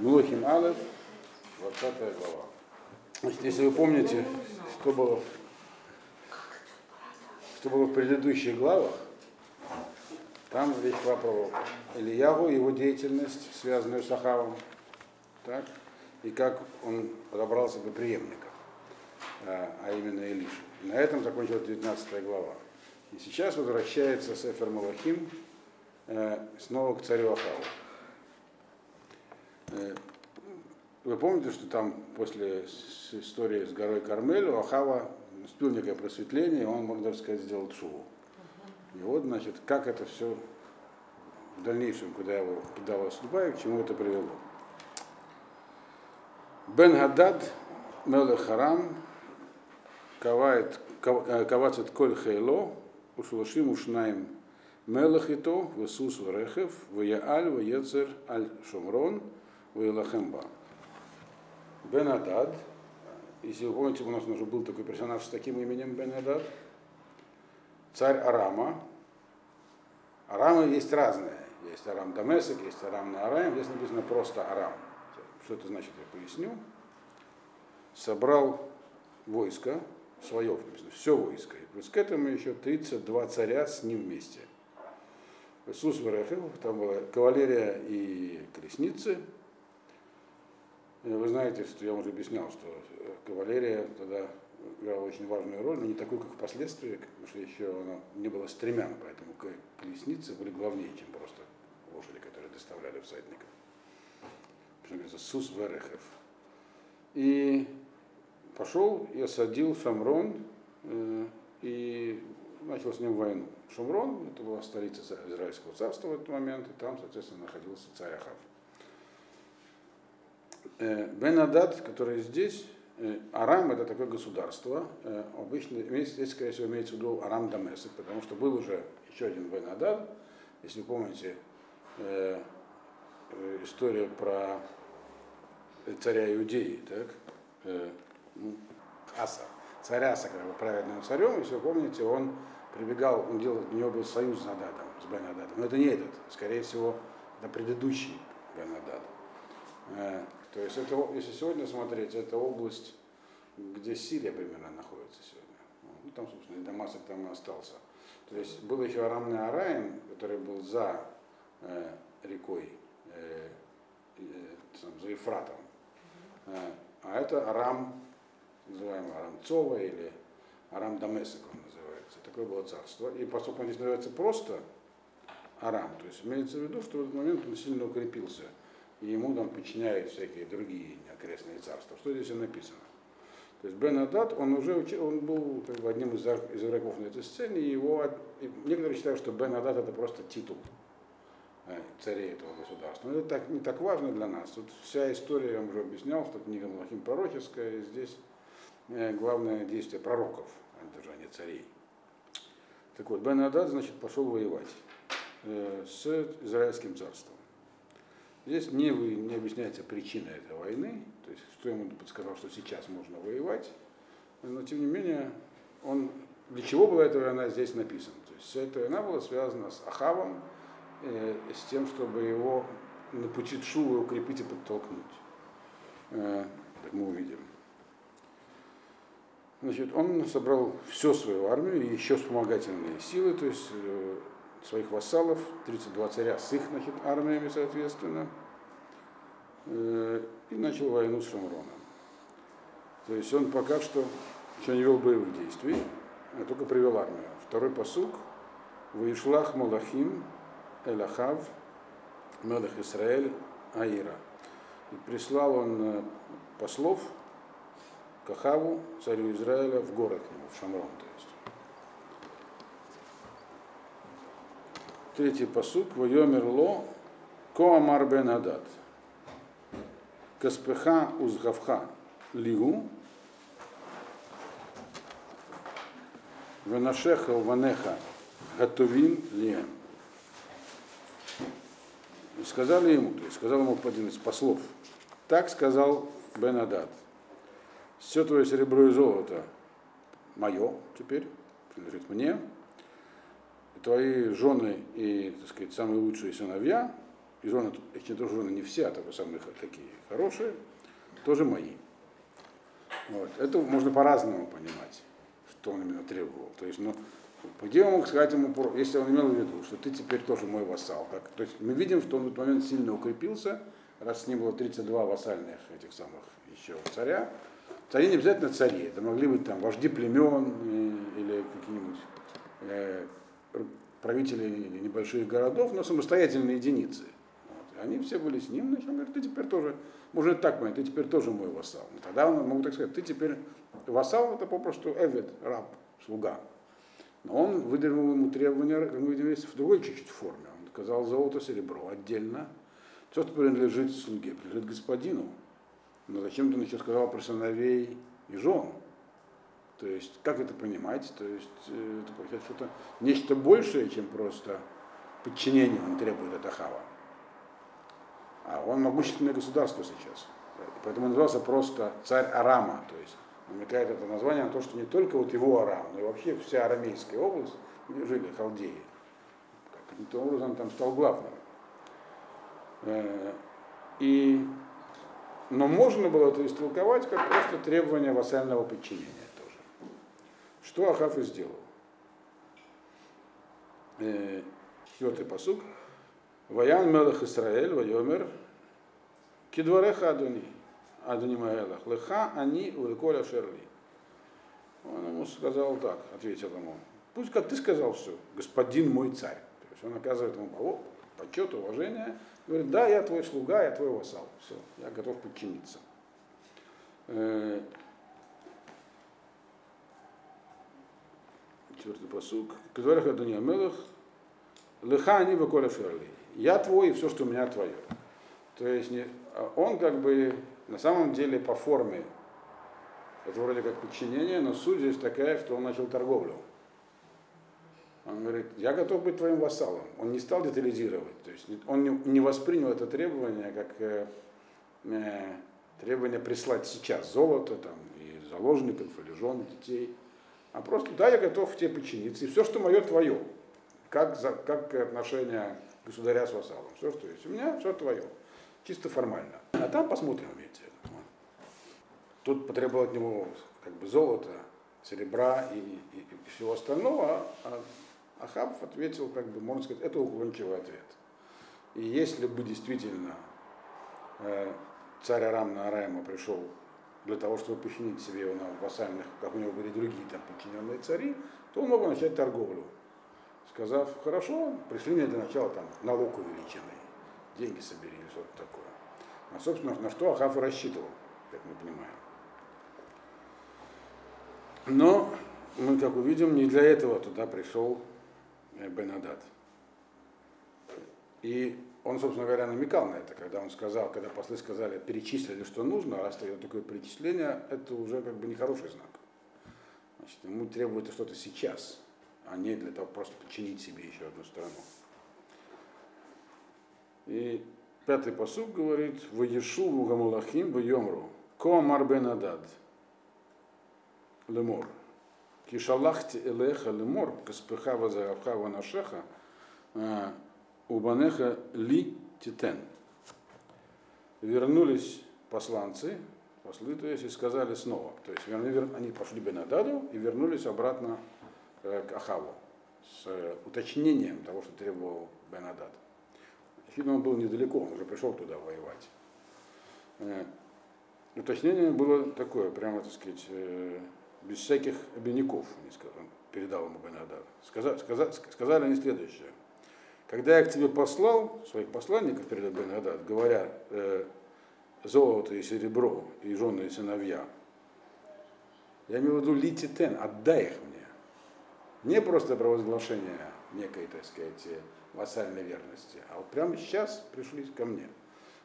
Млохим Алев, 20 глава. Значит, если вы помните, что было, что было в предыдущих главах, там речь шла про Ильяву, его деятельность, связанную с Ахавом, так, и как он подобрался до преемника, а именно Илишу. На этом закончилась 19 глава. И сейчас возвращается Сефер Малахим снова к царю Ахаву. Вы помните, что там после истории с горой Кармель у Ахава наступило некое просветление, и он, можно даже сказать, сделал шуву. И вот, значит, как это все в дальнейшем, куда его кидала судьба и к чему это привело. Бен Гадад Мелех Харам кавает кавацет коль хейло ушулашим ушнаем Мелех и то, Весус Варехев, Ваяаль, Ваецер Аль Шумрон, Ваилахемба. Бен Адад, если вы помните, у нас уже был такой персонаж с таким именем Бен Адад, царь Арама. Арамы есть разные. Есть Арам Дамесек, есть Арам Наараем, здесь написано просто Арам. Что это значит, я поясню. Собрал войско, свое, все войско. И плюс к этому еще 32 царя с ним вместе – Иисус Варахил, там была кавалерия и колесницы. Вы знаете, что я уже объяснял, что кавалерия тогда играла очень важную роль, но не такую, как впоследствии, потому что еще она не было стремян, поэтому колесницы были главнее, чем просто лошади, которые доставляли всадников. Причем говорится Сус Верехев. И пошел и осадил Шамрон, э, и начал с ним войну. Шумрон, это была столица Израильского царства в этот момент, и там, соответственно, находился царь Ахав. Э, Бен Адад, который здесь, э, Арам это такое государство, э, обычно, здесь, скорее всего, имеется в виду Арам Дамесек, потому что был уже еще один Бен Адад, если вы помните историю про царя Иудеи, так, ну, Аса, царя Аса, как бы праведным царем, если вы помните, он прибегал, он делал, у него был союз с Ададом, с Бен Ададом. Но это не этот, скорее всего, это предыдущий Бен Адад. Э, то есть это, если сегодня смотреть, это область, где Сирия примерно находится сегодня. Ну, там, собственно, и Дамаск там и остался. То есть был еще Арамный Араин, который был за э, рекой, э, э, за Ефратом. Э, а это Арам, называемый Арамцова или Арам Дамесек он такое было царство. И поскольку он здесь называется просто Арам, то есть имеется в виду, что в этот момент он сильно укрепился, и ему там подчиняют всякие другие окрестные царства. Что здесь и написано? То есть Бен Адад, он уже он был как бы, одним из, из игроков на этой сцене, и его, и некоторые считают, что Бен Адад это просто титул э, царей этого государства. Но это так, не так важно для нас. Тут вся история, я вам уже объяснял, что книга Малахим пророческая, и здесь э, главное действие пророков, а не царей. Так вот, Бен Адад, значит, пошел воевать э, с Израильским царством. Здесь не, вы, не объясняется причина этой войны, то есть что ему подсказал, что сейчас можно воевать, но тем не менее, он, для чего была эта война здесь написана. То есть вся эта война была связана с Ахавом, э, с тем, чтобы его на пути Тшувы укрепить и подтолкнуть. Э, мы увидим. Значит, он собрал всю свою армию и еще вспомогательные силы, то есть э, своих вассалов, 32 царя с их значит, армиями, соответственно, э, и начал войну с Шамроном. То есть он пока что еще не вел боевых действий, а только привел армию. Второй посук Ваишлах Малахим Элахав Мелах Исраэль Аира. И прислал он э, послов Кахаву, царю Израиля, в город к нему, в Шамрон, то есть. Третий посук, Вайомер Ло, Коамар бен Адад. Каспеха узгавха лигу, Венашеха ванеха готовин лием. Сказали ему, то есть сказал ему один из послов, так сказал Бен Адад, все твое серебро и золото мое теперь, принадлежит мне, твои жены и, так сказать, самые лучшие сыновья и жены, эти тоже жены не все, а только самые такие хорошие, тоже мои. Вот. Это можно по-разному понимать, что он именно требовал. То есть, ну, где он мог сказать ему, если он имел в виду, что ты теперь тоже мой вассал. Так, то есть мы видим, что он в этот момент сильно укрепился, раз с ним было 32 вассальных этих самых еще царя. Цари не обязательно цари, это могли быть там вожди племен э, или какие-нибудь э, правители небольших городов, но самостоятельные единицы. Вот. Они все были с ним, значит, он говорит, ты теперь тоже, можно так понять, ты теперь тоже мой вассал. И тогда он мог так сказать, ты теперь вассал, это попросту эвид, раб, слуга. Но он выдвинул ему требования, как мы видим, в другой чуть-чуть форме. Он сказал золото, серебро отдельно. Все, что принадлежит слуге, принадлежит господину. Но зачем ты еще сказал про сыновей и жен? То есть, как это понимать? То есть, это что-то, нечто большее, чем просто подчинение он требует от Ахава. А он могущественное государство сейчас. Поэтому он назывался просто царь Арама. То есть, намекает это название на то, что не только вот его Арам, но и вообще вся арамейская область, где жили халдеи. Каким-то образом там стал главным. Э, и, но можно было это истолковать как просто требование вассального подчинения. Что Ахав и сделал. Э, четвертый посук. Ваян Мелах Исраэль, Вайомер, Кидвареха Адуни. Адуни Маэлах, леха они улеколя шерли. Он ему сказал так, ответил ему, пусть как ты сказал все, господин мой царь. То есть он оказывает ему о, почет, уважение, говорит, да, я твой слуга, я твой вассал, все, я готов подчиниться. Четвертый посук. Кадварах Адуни Амелах, леха они веколя шерли. Я твой, и все, что у меня твое. То есть не, он как бы на самом деле по форме это вроде как подчинение, но суть здесь такая, что он начал торговлю. Он говорит, я готов быть твоим вассалом. Он не стал детализировать. То есть он не, воспринял это требование как э, э, требование прислать сейчас золото там, и заложников, или жен, детей. А просто, да, я готов тебе подчиниться. И все, что мое, твое. Как, за, как отношение государя с вассалом. Все, что есть у меня, все твое. Чисто формально. А там посмотрим, видите. Тут потребовал от него как бы золота, серебра и, и, и всего остального, а Ахаб ответил, как бы, можно сказать, это уклончивый ответ. И если бы действительно э, царь Арам на Араема пришел для того, чтобы починить себе его на вассальных, как у него были другие там подчиненные цари, то он мог бы начать торговлю, сказав, хорошо, пришли мне для начала там налог увеличенный, деньги собери или что-то такое. А, собственно, на что Ахав рассчитывал, как мы понимаем. Но мы, как увидим, не для этого туда пришел э, Бенадад. И он, собственно говоря, намекал на это, когда он сказал, когда послы сказали, перечислили, что нужно, раз такое перечисление, это уже как бы нехороший знак. Значит, ему требуется что-то сейчас, а не для того, просто подчинить себе еще одну страну. И Пятый посуд говорит, в Ешуву Гамулахим в Йомру, Коамар бен Адад, Лемор. Кишалахти элеха лемор, каспехава зарабхава нашеха, а, убанеха ли титен. Вернулись посланцы, послы, то есть, и сказали снова. То есть они пошли Бенададу и вернулись обратно э, к Ахаву с э, уточнением того, что требовал Бенадад. Очевидно, он был недалеко, он уже пришел туда воевать. Э, уточнение было такое, прямо, так сказать, без всяких обиняков, он передал ему Бенадар. Сказали, сказали, сказали они следующее. Когда я к тебе послал своих посланников перед Бенадар, говоря, э, золото и серебро, и жены и сыновья, я имею в виду лититен, отдай их мне. Не просто провозглашение некой, так сказать, вассальной верности. А вот прямо сейчас пришли ко мне.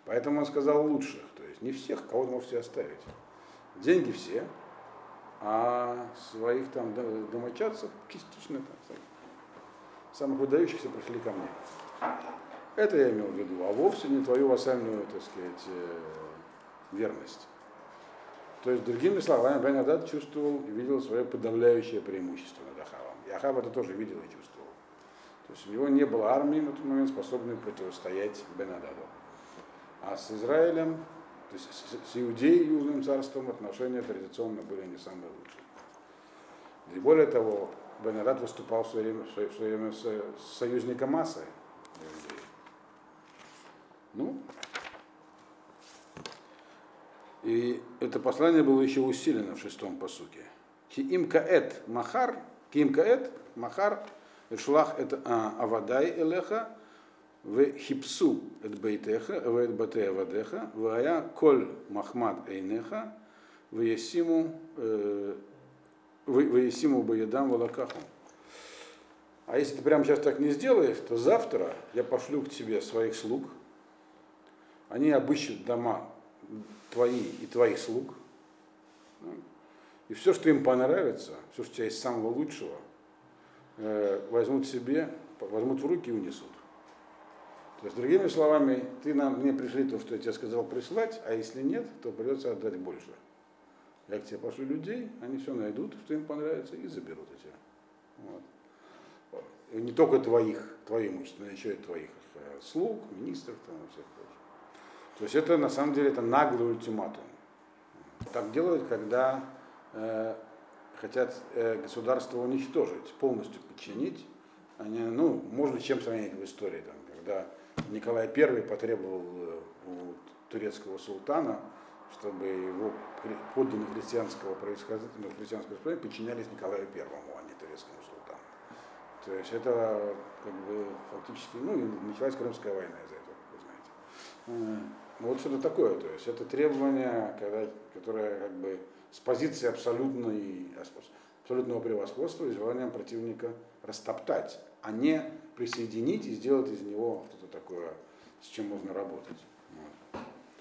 Поэтому он сказал лучших, то есть не всех, кого вы можете оставить. Деньги все, а своих там домочадцев частично там, самых выдающихся пришли ко мне. Это я имел в виду, а вовсе не твою вассальную, так сказать, э, верность. То есть, другими словами, Бен Адад чувствовал и видел свое подавляющее преимущество над Ахавом. И Ахав это тоже видел и чувствовал. То есть у него не было армии на тот момент, способной противостоять Бенададу. А с Израилем, то есть с, с Иудеей, Южным царством, отношения традиционно были не самые лучшие. И более того, Бенадад выступал в свое время, в свое, время союзником Асы. Ну, и это послание было еще усилено в шестом посуке. Киим каэт махар, киим каэт махар, шлах это а, авадай элеха, в хипсу эт бейтеха, в эт бате авадеха, в ая коль махмад эйнеха, в ясиму, в ясиму баядам волокаху. А если ты прямо сейчас так не сделаешь, то завтра я пошлю к тебе своих слуг, они обыщут дома твои и твоих слуг. И все, что им понравится, все, что у тебя есть самого лучшего, э, возьмут себе, возьмут в руки и унесут. То есть, другими словами, ты нам мне пришли то, что я тебе сказал прислать, а если нет, то придется отдать больше. Я к тебе пошлю людей, они все найдут, что им понравится, и заберут тебя. Вот. Не только твоих, твои имущество, но еще и твоих э, слуг, министров там, и всех прочих. То есть это на самом деле это наглый ультиматум. Так делают, когда э, хотят э, государство уничтожить, полностью подчинить. Они, ну, можно чем сравнить в истории, там, когда Николай I потребовал э, у турецкого султана, чтобы его подданные христианского происхождения, христианского происхождения подчинялись Николаю Первому, а не турецкому султану. То есть это как бы фактически, ну, началась Крымская война из-за этого, как вы знаете. Э, ну, вот что-то такое, то есть это требование, когда, которое как бы с позиции абсолютной, абсолютного превосходства и желанием противника растоптать, а не присоединить и сделать из него что-то такое, с чем можно работать.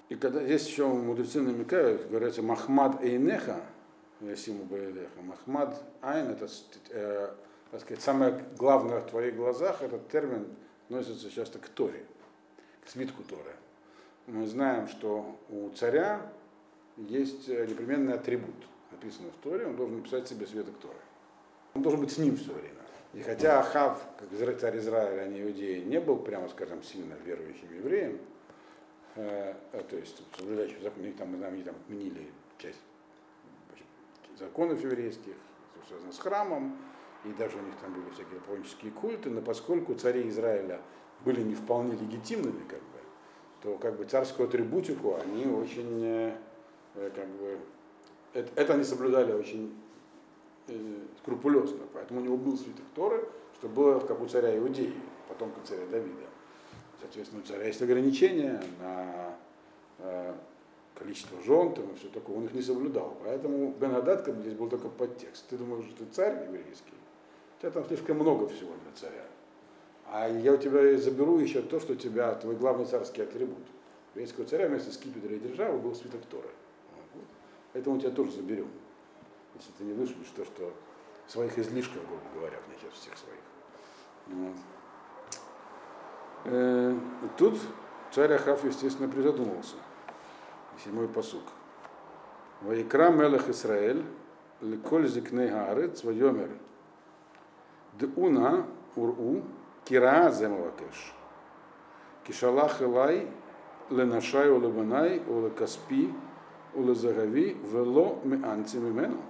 И когда здесь еще мудрецы намекают, говорится Махмад Эйнеха, Ясиму Баэлеха, Махмад Айн, это, э, так сказать, самое главное в твоих глазах, этот термин относится часто к Торе, к свитку Торы мы знаем, что у царя есть непременный атрибут, написано в Торе, он должен написать себе свиток Торы. Он должен быть с ним все время. И хотя Ахав, как царь Израиля, а не иудеи, не был, прямо скажем, сильно верующим евреем, то есть соблюдающим закон, они там, мы знаем, они там отменили часть законов еврейских, что связано с храмом, и даже у них там были всякие паломнические культы, но поскольку цари Израиля были не вполне легитимными, как бы, то как бы царскую атрибутику они очень, э, э, как бы, это, это они соблюдали очень э, скрупулезно. Поэтому у него был свиток Торы, что было как у царя Иудеи, потомка царя Давида. Соответственно, у царя есть ограничения на э, количество жен там, и все такое, он их не соблюдал. Поэтому бы здесь был только подтекст. Ты думаешь, что ты царь еврейский? У тебя там слишком много всего для царя. А я у тебя заберу еще то, что у тебя, твой главный царский атрибут. Еврейского царя вместо скипетра и державы был свиток Торы. Поэтому у тебя тоже заберем. Если ты не вышлешь то, что своих излишков, грубо говоря, них всех своих. Вот. Э, тут царь Ахав, естественно, призадумался. Седьмой посук. Ваикра Мелах Исраэль, Леколь Зикней Гаарет, Вайомер, Дуна Уру, Кира земавакеш. Кишалах Элай, Ленашай Улебанай, Улекаспи, Улезагави, Вело Меанци Мимену.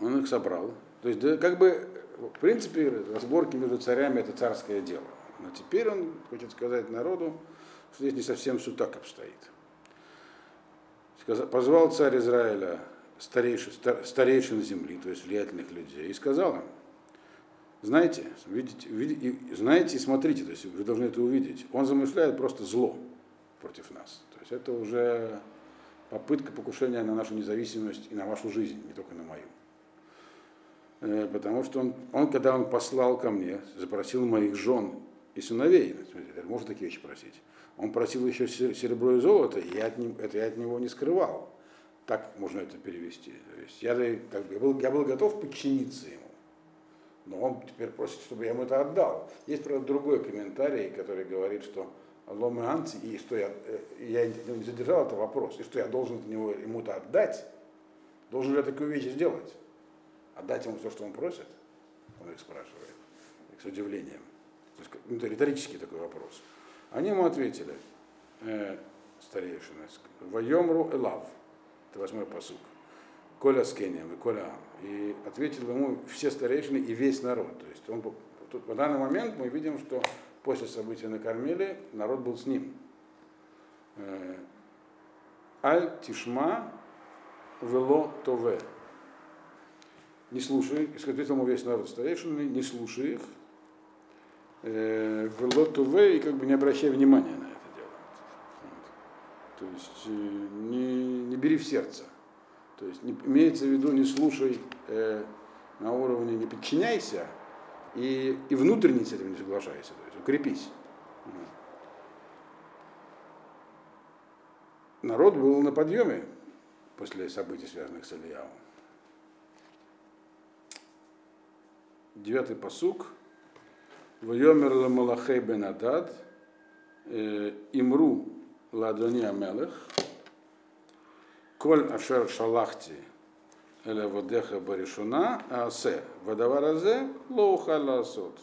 Он их собрал. То есть, как бы, в принципе, разборки между царями это царское дело. Но теперь он хочет сказать народу, что здесь не совсем все так обстоит. Позвал царь Израиля старейшин, старейшин земли, то есть влиятельных людей, и сказал им, знаете, видите, видите, знаете и смотрите, то есть вы должны это увидеть. Он замышляет просто зло против нас. То есть это уже попытка покушения на нашу независимость и на вашу жизнь, не только на мою. Э, потому что он, он, когда он послал ко мне, запросил моих жен и сыновей, может такие вещи просить, он просил еще серебро и золото, и я от него, это я от него не скрывал. Так можно это перевести. То есть я, как я, был, я был готов подчиниться ему. Но он теперь просит, чтобы я ему это отдал. Есть, правда, другой комментарий, который говорит, что ломы анти, и что я, э, я не задержал это вопрос, и что я должен него ему-то отдать. Должен ли я такую вещь сделать? Отдать ему все, что он просит? Он их спрашивает, с удивлением. То есть, ну, это риторический такой вопрос. Они ему ответили, э, старейшины, Вайомру Элав, это восьмой посук, Коля с и Коля Ам. И ответил ему все старейшины и весь народ. То есть он, тут, в данный момент мы видим, что после события на Кармеле народ был с ним. Э, Аль Тишма вело тове. Не слушай, и ответил ему весь народ старейшины, не слушай их, э, вело тове, и как бы не обращай внимания на это дело. Вот. То есть э, не, не бери в сердце. То есть не, имеется в виду, не слушай э, на уровне, не подчиняйся, и, и внутренне с этим не соглашайся, то есть укрепись. Народ был на подъеме после событий, связанных с Ильявом. Девятый посук. Вайомер Малахей бен Адад, э, Имру Ладони Амелех, Коль Ашер Шалахти, Эля Водеха Баришуна, Асе, Вадаваразе, Лоуха Ласот.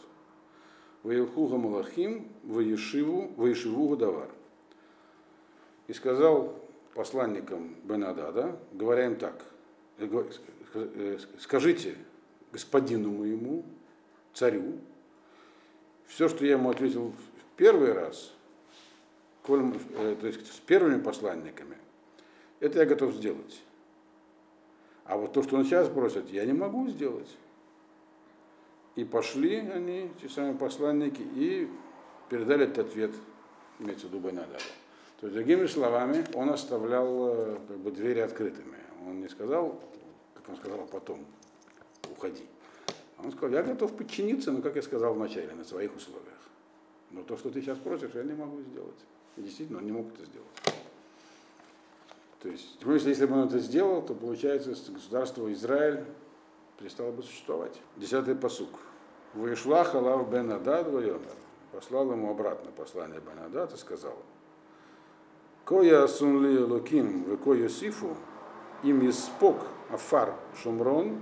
Ваилхуга Малахим, Ваешиву, Ваешиву Вадавар. И сказал посланникам Бенадада, говоря им так, скажите господину моему, царю, все, что я ему ответил в первый раз, то есть с первыми посланниками, это я готов сделать. А вот то, что он сейчас просит, я не могу сделать. И пошли они, те самые посланники, и передали этот ответ, имеется в виду Бенадада. То есть, другими словами, он оставлял э, как бы, двери открытыми. Он не сказал, как он сказал потом, уходи. Он сказал, я готов подчиниться, но, как я сказал вначале, на своих условиях. Но то, что ты сейчас просишь, я не могу сделать. И действительно, он не мог это сделать. То есть, тем если бы он это сделал, то получается, государство Израиль перестало бы существовать. Десятый посук. Вышла халав бен Адад Послал ему обратно послание бен Адад и сказал, Коя сунли луким в ко Йосифу, им еспок афар шумрон,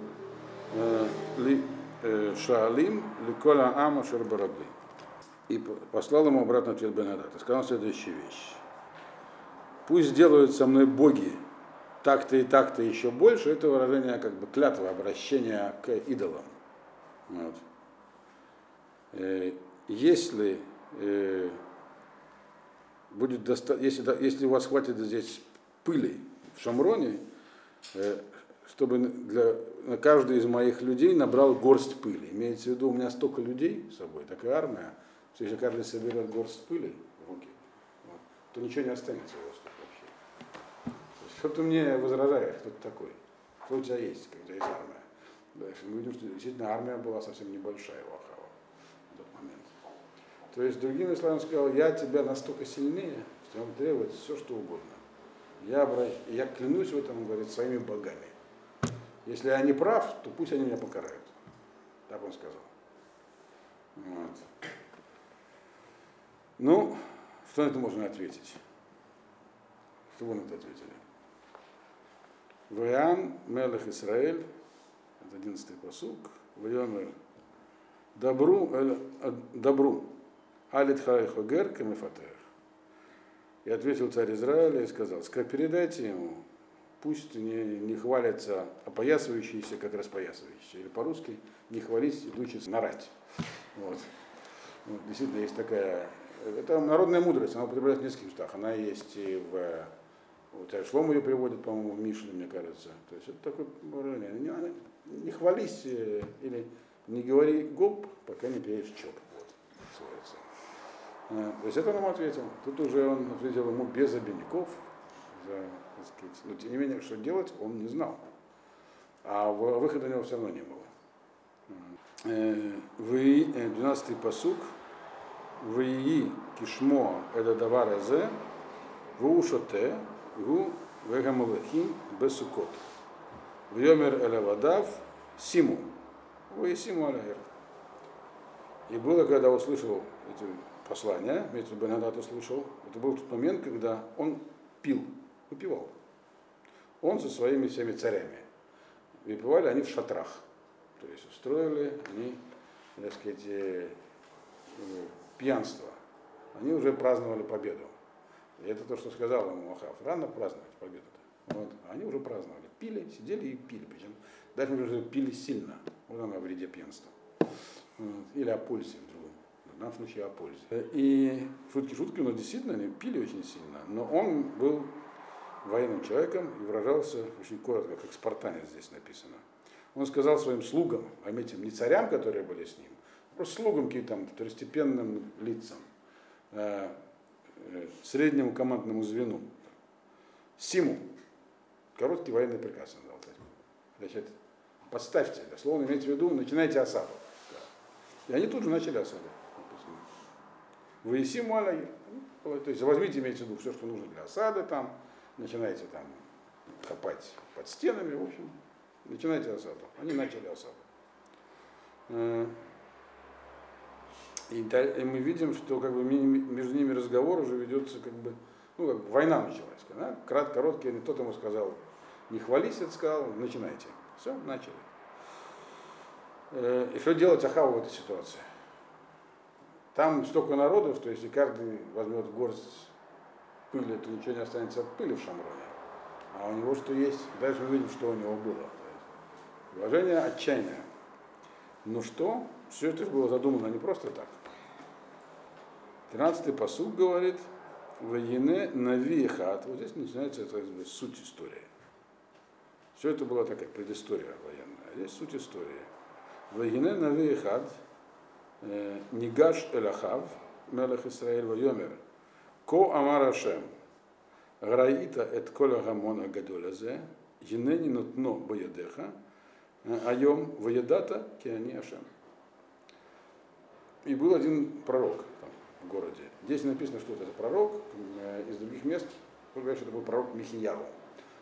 шаалим, ли кола ама шербараби. И послал ему обратно ответ Бенадат. И сказал следующую вещь. Пусть делают со мной боги так-то и так-то еще больше, это выражение как бы клятва, обращения к идолам. Вот. Если будет доста... если, если у вас хватит здесь пыли в Шамроне, э, чтобы для, на каждый из моих людей набрал горсть пыли. Имеется в виду, у меня столько людей с собой, такая армия, что если каждый соберет горсть пыли в руки, вот, то ничего не останется у вас тут вообще. Что ты мне возражаешь, кто ты такой? Кто у тебя есть, когда есть армия? Дальше мы видим, что действительно армия была совсем небольшая у Ахава в тот момент. То есть, другими словами, сказал, я тебя настолько сильнее, что он требует все, что угодно. Я, обращ... я клянусь в этом, говорит, своими богами. Если я не прав, то пусть они меня покарают. Так он сказал. Вот. Ну, что на это можно ответить? Что вы на это ответили? Ваян, Мелех Исраэль, это одиннадцатый посук, Вайомер, добру, э, добру, Алит Хагер Камифатех. И ответил царь Израиля и сказал, передайте ему, пусть не, не хвалятся опоясывающиеся, как распоясывающиеся. Или по-русски, не хвались, идучи нарать. Вот. вот. Действительно, есть такая... Это народная мудрость, она употребляется в нескольких местах. Она есть и в... Вот Шлом ее приводит, по-моему, в Мишле, мне кажется. То есть это такое выражение. Не, не хвались э, или не говори гоп, пока не переешь чоп. Э, то есть это он ему ответил. Тут уже он ответил ему без обиняков. За, сказать, но тем не менее, что делать, он не знал. А выхода у него все равно не было. Э, вы, 12-й э, посук, вы кишмо это давара зе, вы ушоте, гу вегамалахим бесукот. Вьомер элевадав симу. Вы симу алягер. И было, когда услышал эти послание, Метр Бенадат услышал, это был тот момент, когда он пил, выпивал. Он со своими всеми царями. Выпивали они в шатрах. То есть устроили они, так сказать, э, э, пьянство. Они уже праздновали победу. И это то, что сказал ему Ахав. Рано праздновать победу-то. Вот. Они уже праздновали. Пили, сидели и пили. Причем даже уже пили сильно. Вот оно о вреде пьянства. Вот. Или о пользе в другом. В данном случае о пользе. И шутки шутки, но действительно они пили очень сильно. Но он был военным человеком и выражался очень коротко, как спартанец здесь написано. Он сказал своим слугам, этим не царям, которые были с ним, а просто слугам каким-то второстепенным лицам, э, э, среднему командному звену, Симу, короткий военный приказ он дал. Значит, поставьте, дословно имеется в виду, начинайте осаду. И они тут же начали осаду. Вы Симу Алаги. То есть возьмите, имейте в виду все, что нужно для осады там, начинаете там копать под стенами, в общем, начинайте осаду. Они начали осаду. Э, и, и мы видим, что как бы между ними разговор уже ведется как бы, ну, как бы война началась. Да? Крат, короткий, тот ему сказал, не хвались, это сказал, начинайте. Все, начали. Э, и что делать Ахаву в этой ситуации? Там столько народов, то если каждый возьмет горсть пыли, то ничего не останется от пыли в Шамроне. А у него что есть? Дальше мы видим, что у него было. Положение отчаянное. Ну что? Все это было задумано не просто так. 13-й посуд говорит, Воене навихат. Вот здесь начинается это, суть истории. Все это была такая предыстория военная. Здесь суть истории. Воене навихат, э, Нигаш Элахав, Мелех Исраэль Вайомер, Ко Амар Ашем, Граита эт коля гамона гадолязе, Енени нутно боядеха, Айом воедата киани Ашем. И был один пророк там, в городе. Здесь написано, что это пророк, э, из других мест говорят, что это был пророк Михияву.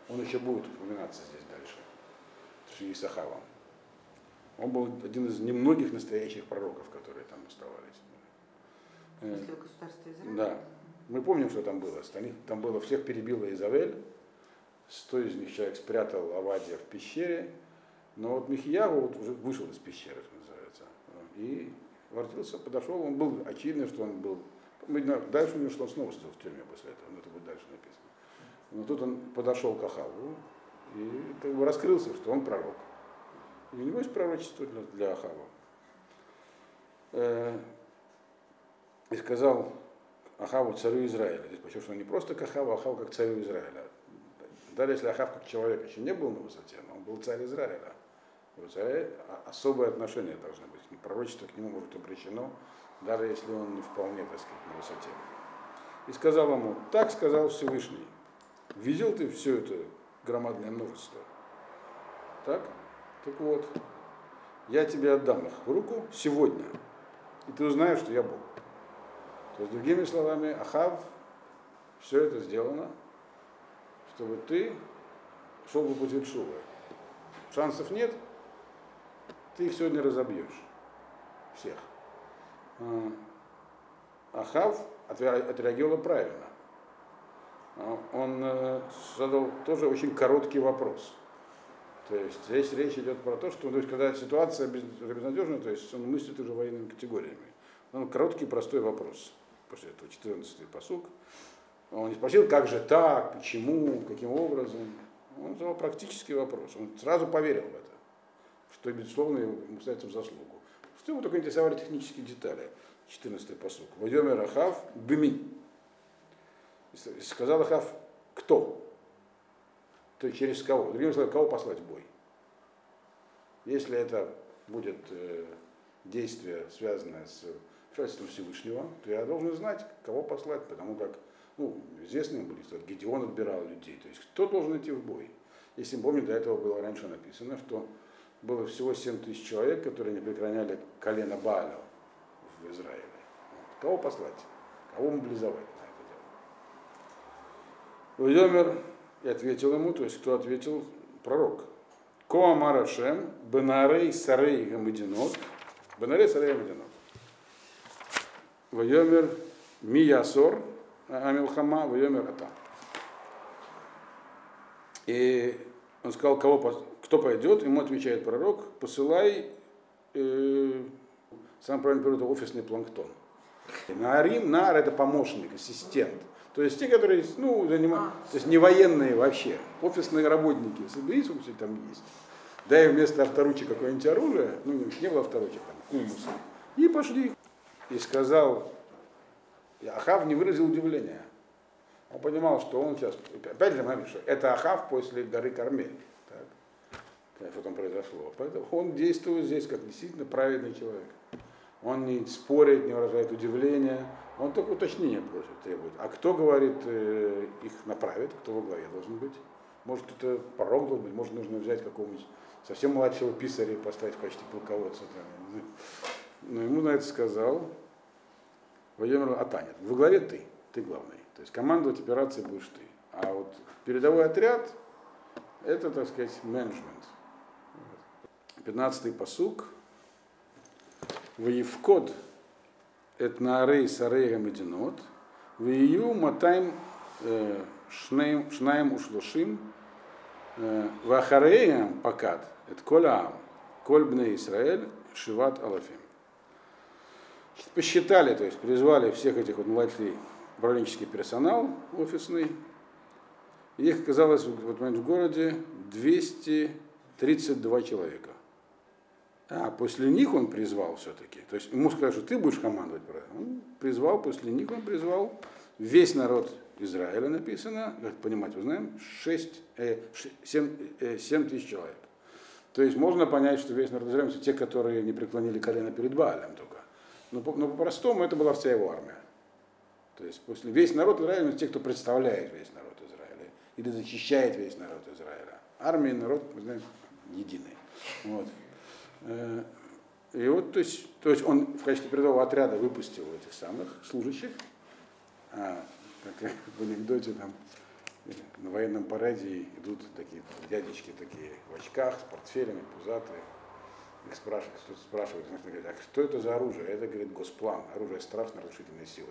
Он еще будет упоминаться здесь дальше, с Исахавом. Он был один из немногих настоящих пророков, которые там оставались. После государства Израиля? Да. Мы помним, что там было. Там было, всех перебила Изавель, сто из них человек спрятал Авадия в пещере, но вот Михиягу вот уже вышел из пещеры, что называется, и воротился, подошел, он был очевидно, что он был, дальше у него, что он снова сидел в тюрьме после этого, но это будет дальше написано. Но тут он подошел к Ахаву и как бы раскрылся, что он пророк. И у него есть пророчество для, для Ахава. Э, и сказал, Ахаву царю Израиля. Здесь почему что не просто к Ахаву, а Ахаву как царю Израиля. Даже если Ахав как человек еще не был на высоте, но он был царь Израиля. У царя особое отношение должно быть. Пророчество к нему может обречено, даже если он не вполне, так сказать, на высоте. И сказал ему, так сказал Всевышний, видел ты все это громадное множество? Так? Так вот, я тебе отдам их в руку сегодня, и ты узнаешь, что я Бог. То есть, другими словами, Ахав, все это сделано, чтобы ты шел по пути Шувы. Шансов нет, ты их сегодня разобьешь. Всех. А, Ахав отреагировал правильно. А, он э, задал тоже очень короткий вопрос. То есть здесь речь идет про то, что то есть, когда ситуация безнадежна, то есть он мыслит уже военными категориями. Он короткий, простой вопрос после этого 14-й посук. Он не спросил, как же так, почему, каким образом. Он задал практический вопрос. Он сразу поверил в это, что, безусловно, ему ставится в заслугу. Что ему только интересовали технические детали. 14-й посук. Вадемер Ахав Беми. Сказал Ахав, кто? То есть через кого? Другими словами, кого послать в бой? Если это будет э, действие, связанное с вмешательством Всевышнего, то я должен знать, кого послать, потому как, ну, известные были, что Гедеон отбирал людей, то есть кто должен идти в бой. Если помните, до этого было раньше написано, что было всего 7 тысяч человек, которые не преклоняли колено Бааля в Израиле. Вот. Кого послать? Кого мобилизовать на это дело? Владимир и ответил ему, то есть кто ответил? Пророк. Коамарашем, Бенарей Сарей Гамадинот, Бенарей Сарей Гамадинот. Вайомер Миясор Амилхама, Вайомер Ата. И он сказал, кого, кто пойдет, ему отвечает пророк, посылай, э, сам правильно перевод, офисный планктон. Наарим, нар это помощник, ассистент. То есть те, которые ну, занимают, то есть не военные вообще, офисные работники, соберись, все там есть. Дай вместо авторучи какое-нибудь оружие, ну не было авторучи, там, кумуса. И пошли. И сказал, Ахав не выразил удивления. Он понимал, что он сейчас, опять же, мы что это Ахав после горы Кармель. Так, что там произошло. Поэтому он действует здесь как действительно праведный человек. Он не спорит, не выражает удивления, он только уточнение просит, требует. А кто, говорит, э, их направит, кто во главе должен быть? Может, это порог должен быть, может, нужно взять какого-нибудь совсем младшего писаря и поставить в качестве полководца. Но ему на это сказал Вайомер Атанин. Во главе ты, ты главный. То есть командовать операцией будешь ты. А вот передовой отряд – это, так сказать, менеджмент. 15-й посук. Воевкод – это на арей с ареем одинот. Вию матайм э, шнаем ушлушим. Э, Вахареем покат – это коляам. Кольбне Израиль Шиват Алафим. Посчитали, то есть призвали всех этих вот младший управленческий персонал офисный. Их оказалось в этот момент в городе 232 человека. А после них он призвал все-таки. То есть ему сказали, что ты будешь командовать. Он призвал, после них он призвал весь народ Израиля, написано, как понимать, вы знаем, 6, э, 7, э, 7 тысяч человек. То есть можно понять, что весь народ Израиля, те, которые не преклонили колено перед Баалем только. Но, по, но по-простому это была вся его армия. То есть после весь народ Израиля, те, кто представляет весь народ Израиля, или защищает весь народ Израиля. Армия и народ, мы знаем, единый. Вот. Э, и вот, то есть, то есть он в качестве передового отряда выпустил этих самых служащих, а, как в анекдоте там на военном параде идут такие дядечки такие в очках, с портфелями, пузатые. Спрашивают, кто-то спрашивает, говорит, а что это за оружие? Это, говорит, госплан, оружие страшно разрушительной силы.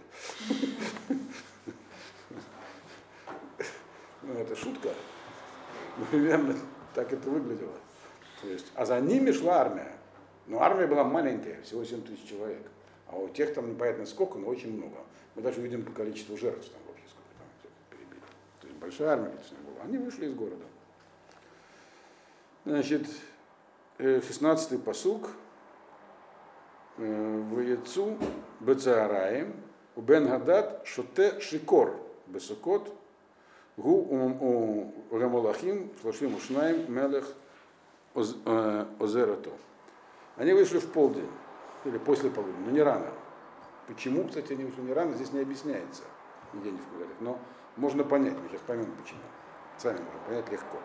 Ну, это шутка. Примерно так это выглядело. То есть, а за ними шла армия. Но армия была маленькая, всего 7 тысяч человек. А у тех там непонятно сколько, но очень много. Мы даже видим по количеству жертв там вообще сколько там перебили. То есть большая армия конечно, была. Они вышли из города. Значит, 16-й посук. В яйцу Бецаараем, у Бен Гадад Шоте Шикор Бесукот, Гу у Гамалахим, Шлашим Ушнаем, Мелех Озерато. Они вышли в полдень, или после полудня, но не рано. Почему, кстати, они вышли не рано, здесь не объясняется, нигде не говорят. Но можно понять, мы сейчас поймем почему. Сами можем понять легко.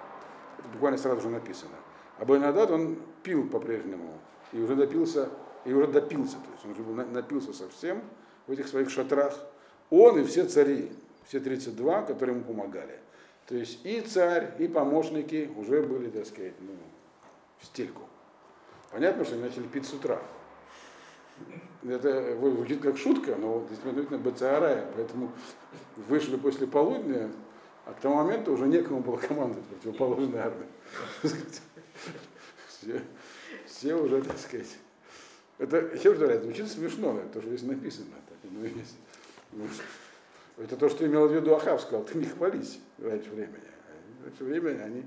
Это буквально сразу же написано. А Байнадад, он пил по-прежнему, и уже допился, и уже допился, то есть он уже напился совсем в этих своих шатрах. Он и все цари, все 32, которые ему помогали. То есть и царь, и помощники уже были, так сказать, ну, в стельку. Понятно, что они начали пить с утра. Это звучит как шутка, но действительно БЦАРА, поэтому вышли после полудня, а к тому моменту уже некому было командовать противоположной армии. Все, все уже, так сказать. Это, еще раз звучит смешно, это же здесь написано. Так, ну, есть. Это то, что имел в виду Ахав, сказал, ты не хвались раньше времени. Раньше времени они,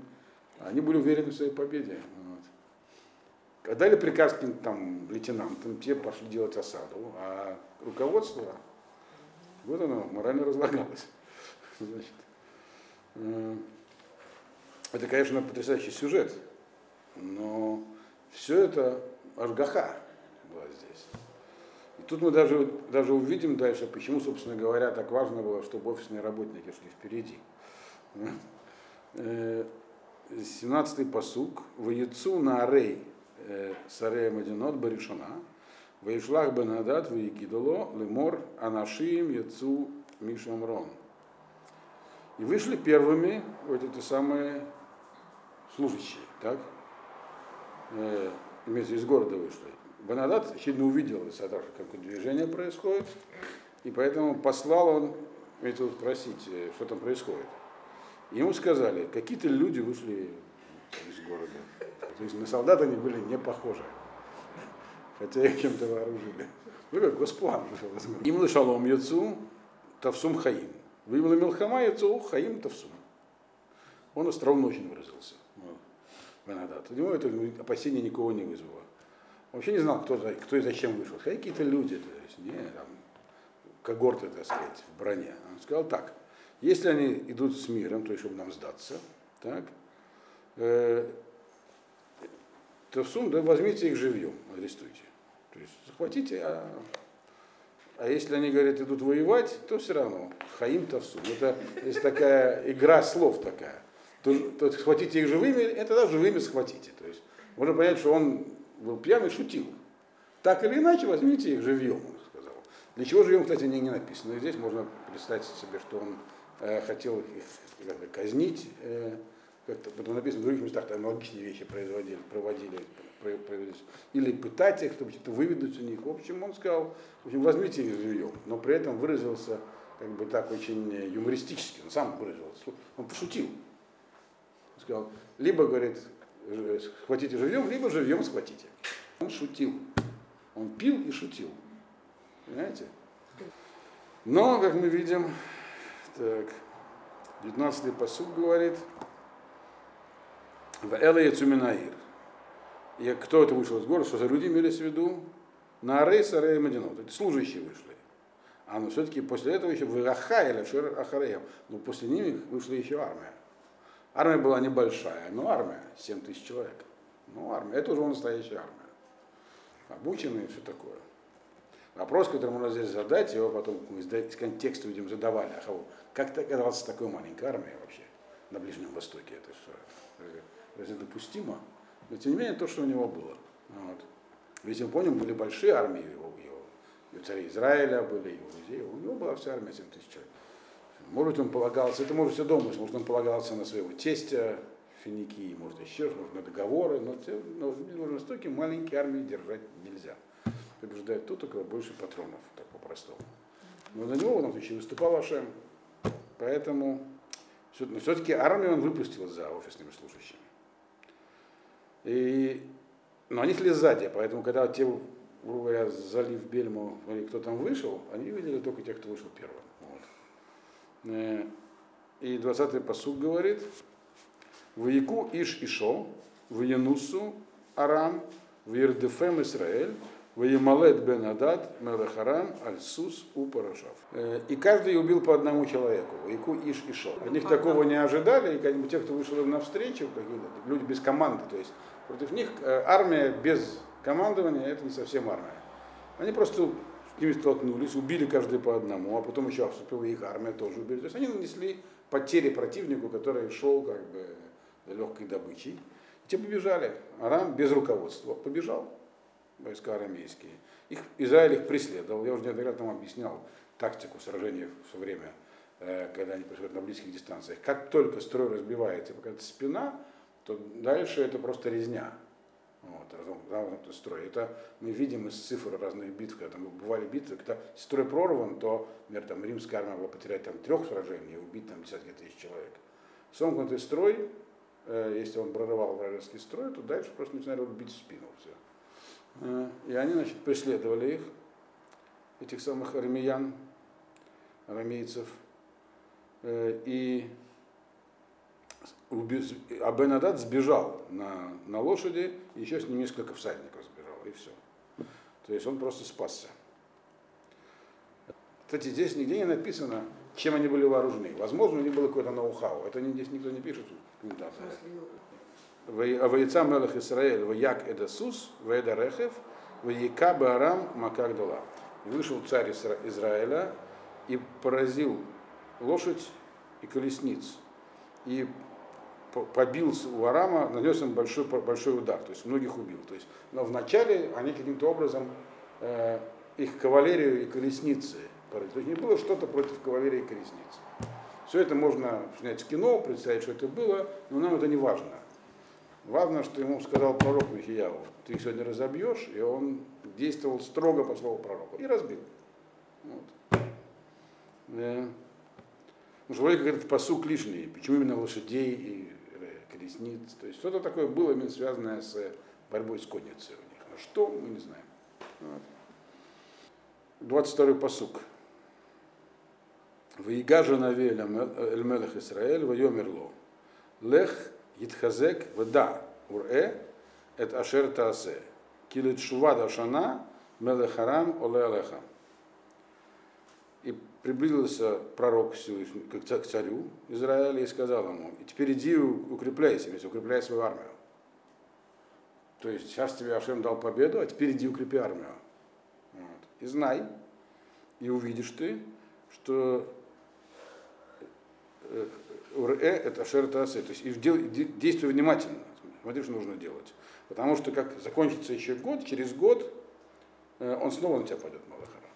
они были уверены в своей победе. Дали приказ каким-то там лейтенантам, те пошли делать осаду, а руководство, вот оно, морально разлагалось. Значит, э, это, конечно, потрясающий сюжет, но все это Ашгаха была здесь. И тут мы даже, даже увидим дальше, почему, собственно говоря, так важно было, чтобы офисные работники шли впереди. 17-й э, посук. Воецу на арей Сарея Мадинот Баришана, Вайшлах Бенадат Ваикидало, Лемор, Анашиим, Яцу, Мишамрон. И вышли первыми вот эти самые служащие, так? Э, имеется из города вышли. Банадат очевидно увидел из как движение происходит, и поэтому послал он этих спросить, что там происходит. Ему сказали, какие-то люди вышли из города. То есть на солдат они были не похожи. Хотя их чем-то вооружили. Ну как госплан. Им лышалом яцу, тавсум хаим. Вымла милхама яцу, хаим тавсум. Он остроумно очень выразился. Венадат. У него это опасение никого не вызвало. Он вообще не знал, кто, кто и зачем вышел. Какие-то люди, то есть, не, там, когорты, так сказать, в броне. Он сказал так, если они идут с миром, то есть, чтобы нам сдаться, так, э, то в сум, да, возьмите их живьем, арестуйте. То есть захватите, а, а если они говорят, идут воевать, то все равно, хаим тавсум. Это есть такая игра слов такая. То, то схватите их живыми, это да, живыми схватите. То есть можно понять, что он был пьян и шутил. Так или иначе, возьмите их живьем, он сказал. Для чего живьем, кстати, не, не написано. И здесь можно представить себе, что он э, хотел их как казнить. Э, как-то, потом написано в других местах, там аналогичные вещи производили, проводили, проводились. Или пытать их, чтобы что-то выведать у них. В общем, он сказал, в общем, возьмите их живьем. Но при этом выразился как бы так очень юмористически. Он сам выразился. Он пошутил. Сказал, либо, говорит, схватите живьем, либо живьем схватите. Он шутил. Он пил и шутил. Понимаете? Но, как мы видим, так, 19-й посуд говорит, в Эле Цуминаир. И кто это вышел из города, что за люди имелись в виду? На Арей Сарей Мадинот. Это служащие вышли. А но все-таки после этого еще в Ирахаиле, в Ахареем, но после них вышла еще армия. Армия была небольшая, но армия, 7 тысяч человек. Ну, армия, это уже настоящая армия. Обученные и все такое. Вопрос, который можно здесь задать, его потом из контекста, видим, задавали. А как ты оказался такой маленькой армией вообще на Ближнем Востоке? Это что? Разве, допустимо? Но тем не менее, то, что у него было. Вот. Ведь мы помним, были большие армии его, его, и у царей Израиля были, и у людей. У него была вся армия 7 тысяч человек. Может он полагался, это может все думать, может, он полагался на своего тестя, Финикии, может, еще может, на договоры, но, но в Востоке маленькие армии держать нельзя. Побеждает тот, у кого больше патронов, так по-простому. Но на него этом случае выступал Ашем. Поэтому но все-таки армию он выпустил за офисными служащими. И, но они шли сзади, поэтому когда те, грубо говоря, залив Бельму, или кто там вышел, они видели только тех, кто вышел первым. Э, и 20-й посуд говорит, в Яку Иш Ишо, Янусу Арам, в Ирдефем Исраэль, в Ямалет бен Адад, Мелехарам, Альсус, у Парашав. Э, и каждый убил по одному человеку, Яку Иш Ишо. Них такого не ожидали, и те, кто вышел им навстречу, люди без команды, то есть против них э, армия без командования, это не совсем армия. Они просто с ними столкнулись, убили каждый по одному, а потом еще вступила их армия, тоже убили. То есть они нанесли потери противнику, который шел как бы легкой добычей. Те побежали. Арам без руководства побежал, войска арамейские. Их, Израиль их преследовал. Я уже неоднократно вам объяснял тактику сражения в свое время, э, когда они происходят на близких дистанциях. Как только строй разбивается, какая-то спина, то дальше это просто резня вот, разомкнутый строй. Это мы видим из цифр разных битв, когда там бывали битвы, когда строй прорван, то, например, там римская армия могла потерять там трех сражений и убить там десятки тысяч человек. Сомкнутый строй, э, если он прорывал вражеский строй, то дальше просто начинали бить в спину все. Э, и они, значит, преследовали их, этих самых армиян, арамейцев, э, и а Бенадад сбежал на, на лошади, и еще с ним несколько всадников сбежало, и все. То есть он просто спасся. Кстати, здесь нигде не написано, чем они были вооружены. Возможно, у них было какое-то ноу-хау. Это здесь никто не пишет А вояца Мелах Исраэль, вояк Эдасус, Веда Рехев, вояка Барам Макагдала. Вышел царь Израиля и поразил лошадь и колесниц. И побил у Арама, нанес им большой, большой удар, то есть многих убил. То есть, но вначале они каким-то образом э, их кавалерию и колесницы, то есть не было что-то против кавалерии и колесницы. Все это можно снять в кино, представить, что это было, но нам это не важно. Важно, что ему сказал пророк Михияву, ты их сегодня разобьешь, и он действовал строго по слову пророка. И разбил. Вот. Да. Потому что вроде как этот посук лишний. Почему именно лошадей и колесниц. То есть что-то такое было именно связанное с борьбой с конницей у них. Но что, мы не знаем. Вот. 22 посук. Ваига нави эль-мелех Исраэль, вайомерло. Лех Йитхазек вда уре это ашер таасе. Килит шува шана мелехарам оле алеха. Приблизился пророк к царю Израиля и сказал ему, и теперь иди укрепляйся, если укрепляй свою армию. То есть сейчас тебе Ашем дал победу, а теперь иди укрепи армию. Вот. И знай, и увидишь ты, что э, Уре это шертасе, то есть и действуй внимательно, смотри, что нужно делать. Потому что как закончится еще год, через год э, он снова на тебя пойдет, Малахара.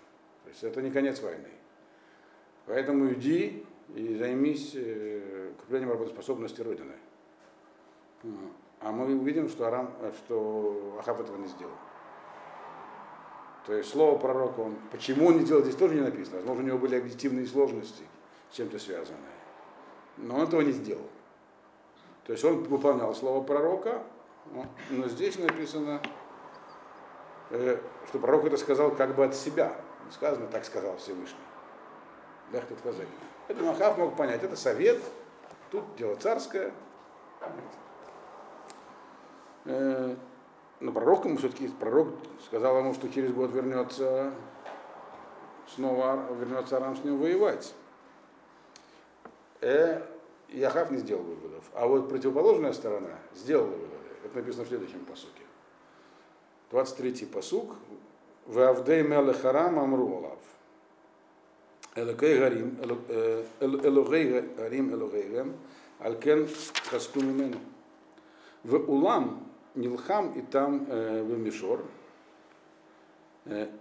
То есть это не конец войны. Поэтому иди и займись э, укреплением работоспособности Родины. А мы увидим, что, Арам, что Ахав этого не сделал. То есть слово пророка, он, почему он не делал, здесь тоже не написано. Возможно, у него были объективные сложности, с чем-то связанные. Но он этого не сделал. То есть он выполнял слово пророка, но здесь написано, э, что пророк это сказал как бы от себя. Сказано, так сказал Всевышний. Лехтет Хазек. Это Махав мог понять, это совет, тут дело царское. Э, но пророк ему все-таки, пророк сказал ему, что через год вернется, снова вернется Арам с ним воевать. Э, Яхав не сделал выводов. А вот противоположная сторона сделала выводы. Это написано в следующем посуке. 23-й посук. Вавдей мелехарам амру Элокей гарим, элогей гарим элогейгем, алькен хаску мимену. В улам нилхам и там в мишор.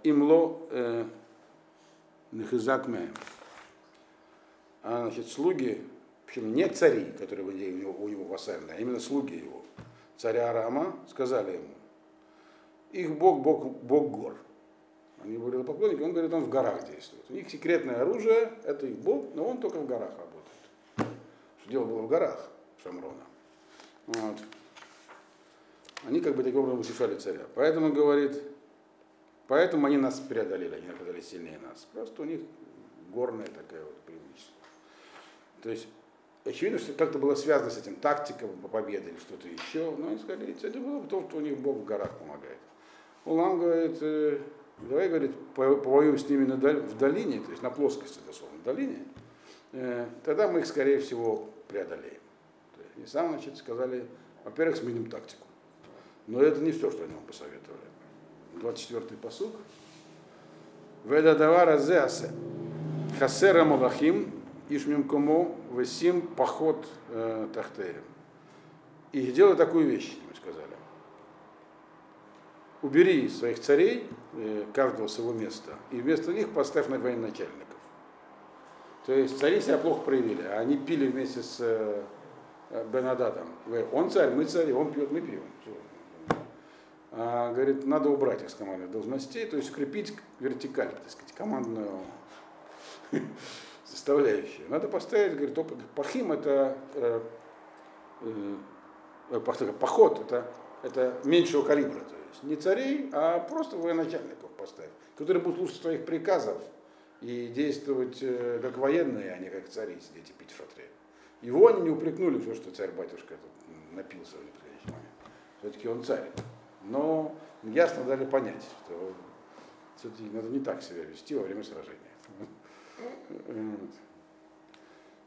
Имло нехизак меем. А значит, слуги причем не цари, которые были у него, у него вассальные, а именно слуги его, царя Арама, сказали ему, их бог, бог, бог гор. Они были поклонники, он говорит, он в горах действует. У них секретное оружие, это их бог, но он только в горах работает. Дело было в горах Шамрона. Вот. Они как бы таким образом утешали царя. Поэтому говорит, поэтому они нас преодолели, они оказались сильнее нас. Просто у них горная такая вот привычка. То есть Очевидно, что как-то было связано с этим тактика по победе или что-то еще. Но они сказали, это было то, что у них Бог в горах помогает. Улам говорит, э, давай, говорит, повоюем с ними в долине, то есть на плоскости, дословно, в долине, э, тогда мы их, скорее всего, преодолеем. То есть, они сам, значит, сказали, во-первых, сменим тактику. Но это не все, что они вам посоветовали. 24-й посуг. Ведадавара зеасе. Хасера Малахим Ишмимкому Весим поход э, Тахтеем. И делай такую вещь, мы сказали. Убери своих царей, э, каждого с его места, и вместо них поставь на военачальников. То есть цари себя плохо проявили, а они пили вместе с э, Бенададом. Он царь, мы цари, он пьет, мы пьем. А, говорит, надо убрать их с командных должностей, то есть укрепить вертикаль, так сказать, командную составляющие. Надо поставить, говорит, опыт. Пахим это э, э, поход, это, это меньшего калибра. Есть не царей, а просто военачальников поставить, которые будут слушать своих приказов и действовать э, как военные, а не как цари, сидеть и пить в шатре. Его они не упрекнули, что, что царь-батюшка напился в неподходящий момент. Все-таки он царь. Но ясно дали понять, что все-таки надо не так себя вести во время сражения.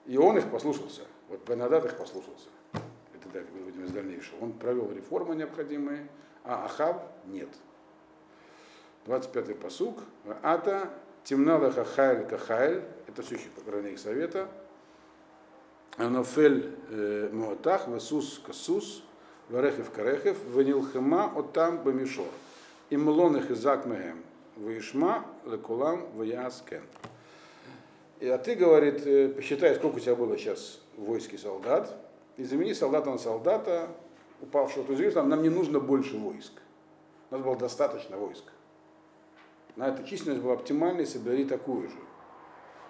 И он их послушался. Вот Бенадат их послушался. Это да, мы видим из дальнейшего. Он провел реформы необходимые, а Ахав нет. 25-й посук. Ата темнала хахайль кахайль. Это все еще совета. Анофель э, Муатах, Весус Касус, Варехев Карехев, Ванилхема Отам Бамишор. Имлон их Мехем, Вишма Лекулам Ваяскен. И, а ты, говорит, э, посчитай, сколько у тебя было сейчас в войске солдат, и замени солдата на солдата, упавшего. Есть, нам не нужно больше войск. У нас было достаточно войск. На эта численность была оптимальной, собери такую же.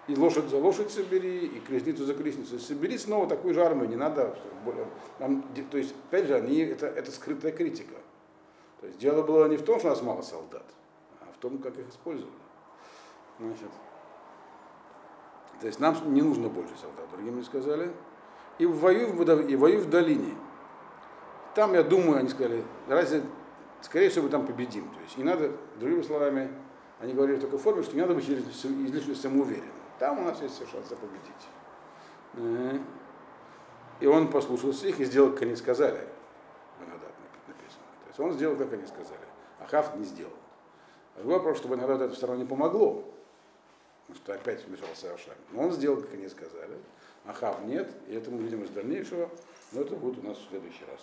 И лошадь за лошадь собери, и колесницу за колесницу собери снова такую же армию, не надо. Более, нам, то есть, опять же, они, это, это скрытая критика. То есть дело было не в том, что у нас мало солдат, а в том, как их использовали. Значит, то есть нам не нужно больше солдат, другим сказали. И воюй, и воюй в долине. Там, я думаю, они сказали, разве, скорее всего, мы там победим. То есть не надо, другими словами, они говорили в такой форме, что не надо быть излишне самоуверенным. Там у нас есть все шансы победить. И он послушался их и сделал, как они сказали. Банадат написано. То есть он сделал, как они сказали. А Хав не сделал. Другой вопрос, что Банадат это все равно не помогло. Потому что опять вмешался Ашам. Но он сделал, как они сказали. А Хав нет. И это мы видим из дальнейшего. Но это будет у нас в следующий раз.